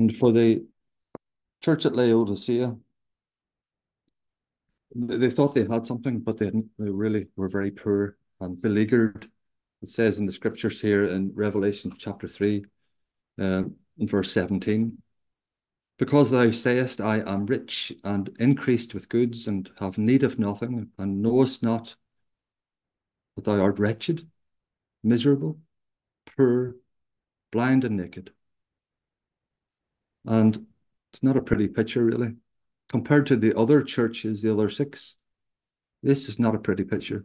And for the church at Laodicea, they thought they had something, but they. They really were very poor and beleaguered. It says in the scriptures here in Revelation chapter 3, uh, verse 17, because thou sayest, I am rich and increased with goods and have need of nothing, and knowest not that thou art wretched, miserable, poor, blind, and naked. And it's not a pretty picture, really. Compared to the other churches, the other six, this is not a pretty picture.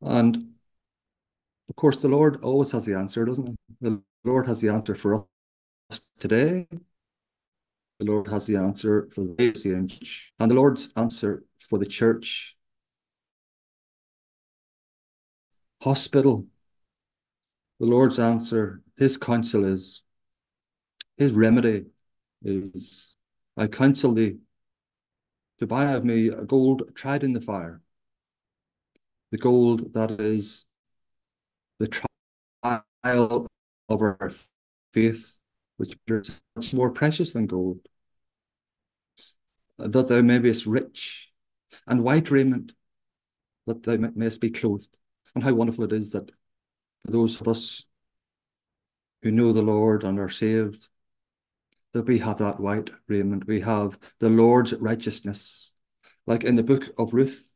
And of course, the Lord always has the answer, doesn't he? The Lord has the answer for us today. The Lord has the answer for the church, and the Lord's answer for the church. Hospital. The Lord's answer, his counsel is, his remedy is, I counsel thee to buy of me a gold tried in the fire, the gold that is the trial of our faith, which is much more precious than gold. That thou mayest rich and white raiment, that thou mayest be clothed. And how wonderful it is that for those of us who know the Lord and are saved, that we have that white raiment. We have the Lord's righteousness. Like in the book of Ruth,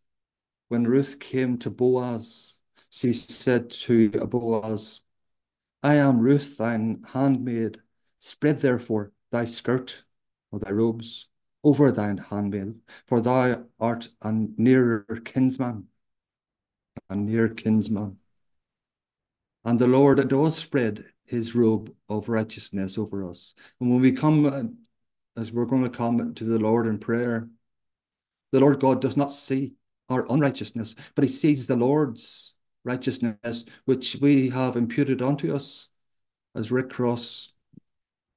when Ruth came to Boaz, she said to Boaz, I am Ruth, thine handmaid. Spread therefore thy skirt or thy robes over thine handmaid, for thou art a nearer kinsman, a near kinsman. And the Lord does spread his robe of righteousness over us. And when we come, uh, as we're going to come to the Lord in prayer, the Lord God does not see our unrighteousness, but he sees the Lord's righteousness, which we have imputed unto us, as Rick Cross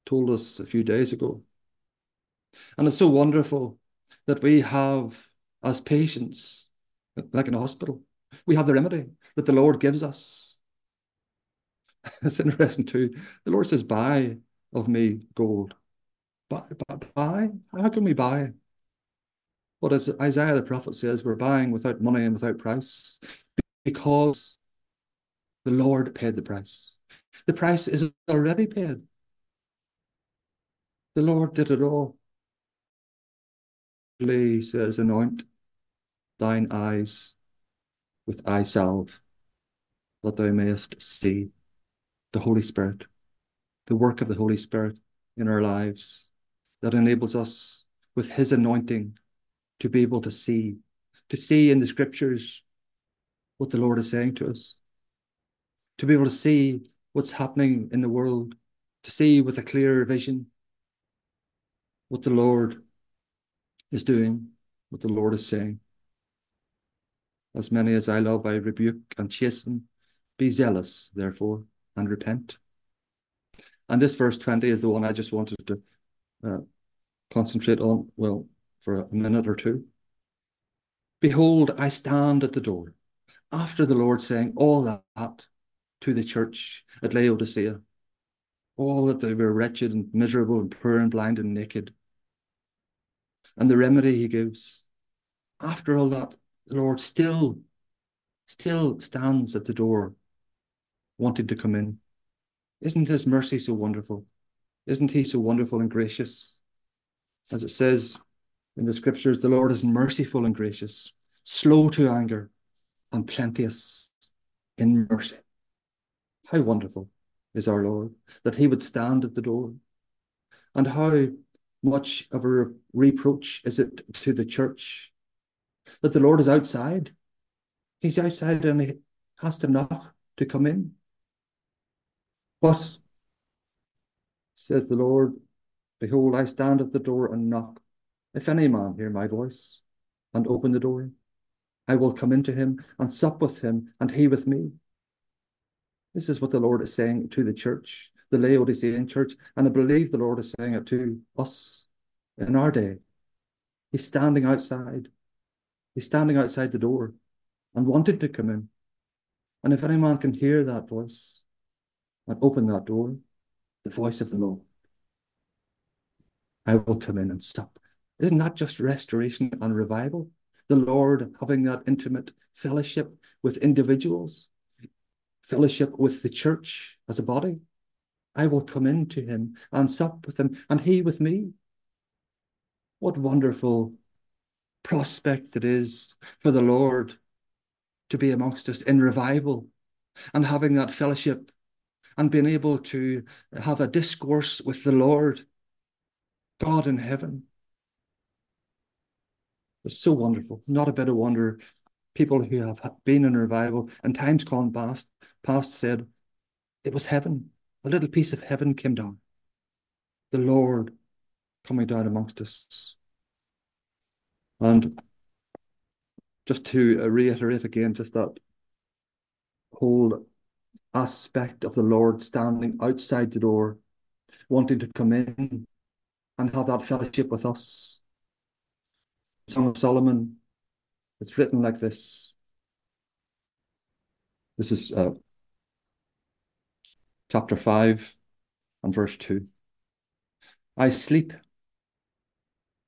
told us a few days ago. And it's so wonderful that we have, as patients, like in a hospital, we have the remedy that the Lord gives us. It's interesting too. The Lord says, Buy of me gold. Buy, buy, buy? How can we buy? But as Isaiah the prophet says, we're buying without money and without price because the Lord paid the price. The price is already paid. The Lord did it all. He says, Anoint thine eyes with eye salve, that thou mayest see the Holy Spirit, the work of the Holy Spirit in our lives that enables us with His anointing to be able to see, to see in the scriptures what the Lord is saying to us, to be able to see what's happening in the world, to see with a clearer vision what the Lord is doing, what the Lord is saying. As many as I love, I rebuke and chasten. Be zealous, therefore, and repent. And this verse 20 is the one I just wanted to uh, concentrate on, well, for a minute or two. Behold, I stand at the door. After the Lord saying all that to the church at Laodicea, all that they were wretched and miserable and poor and blind and naked, and the remedy he gives. After all that, the Lord still, still stands at the door wanted to come in. Isn't his mercy so wonderful? Isn't he so wonderful and gracious? As it says in the scriptures, the Lord is merciful and gracious, slow to anger, and plenteous in mercy. How wonderful is our Lord that he would stand at the door. And how much of a reproach is it to the church that the Lord is outside? He's outside and he has to knock to come in. But, says the Lord, behold, I stand at the door and knock. If any man hear my voice and open the door, I will come into him and sup with him and he with me. This is what the Lord is saying to the church, the Laodicean church, and I believe the Lord is saying it to us in our day. He's standing outside. He's standing outside the door and wanting to come in. And if any man can hear that voice, and open that door, the voice of the Lord. I will come in and sup. Isn't that just restoration and revival? The Lord having that intimate fellowship with individuals, fellowship with the church as a body. I will come in to him and sup with him, and he with me. What wonderful prospect it is for the Lord to be amongst us in revival and having that fellowship and being able to have a discourse with the Lord, God in heaven. It's so wonderful. Not a bit of wonder. People who have been in revival and times gone past, past said it was heaven. A little piece of heaven came down. The Lord coming down amongst us. And just to reiterate again, just that whole aspect of the Lord standing outside the door, wanting to come in and have that fellowship with us. Song of Solomon, it's written like this. This is uh, chapter 5 and verse 2. I sleep,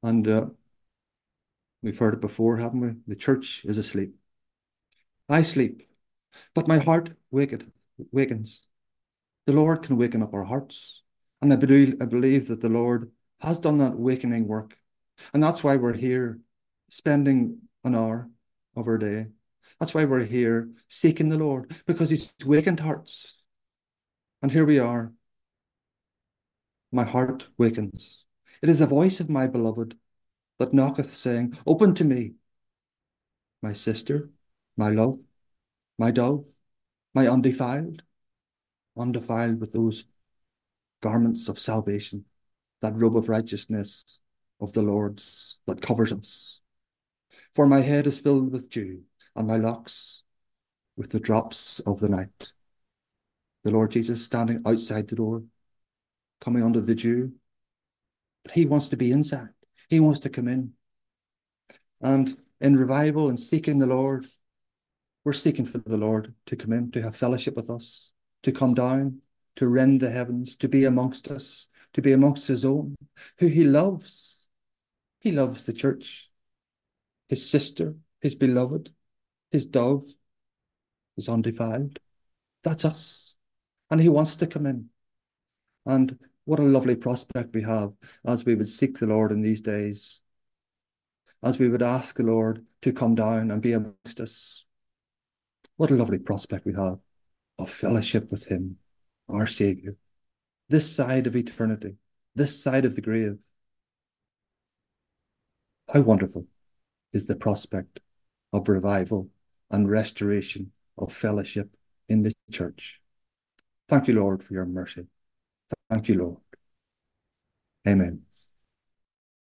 and uh, we've heard it before, haven't we? The church is asleep. I sleep, but my heart waketh, wakens. The Lord can waken up our hearts. And I believe, I believe that the Lord has done that wakening work. And that's why we're here spending an hour of our day. That's why we're here seeking the Lord, because He's wakened hearts. And here we are. My heart wakens. It is the voice of my beloved that knocketh, saying, Open to me, my sister, my love, my dove, my undefiled, undefiled with those garments of salvation, that robe of righteousness of the Lord's that covers us. For my head is filled with dew, and my locks with the drops of the night. The Lord Jesus standing outside the door, coming under the dew, but he wants to be inside. He wants to come in. And in revival and seeking the Lord, we're seeking for the Lord to come in, to have fellowship with us, to come down, to rend the heavens, to be amongst us, to be amongst his own, who he loves. He loves the church, his sister, his beloved, his dove, his undefiled. That's us. And he wants to come in. And what a lovely prospect we have as we would seek the Lord in these days, as we would ask the Lord to come down and be amongst us. What a lovely prospect we have of fellowship with Him, our Saviour, this side of eternity, this side of the grave. How wonderful is the prospect of revival and restoration of fellowship in the church. Thank you, Lord, for your mercy. Thank you, Lord. Amen.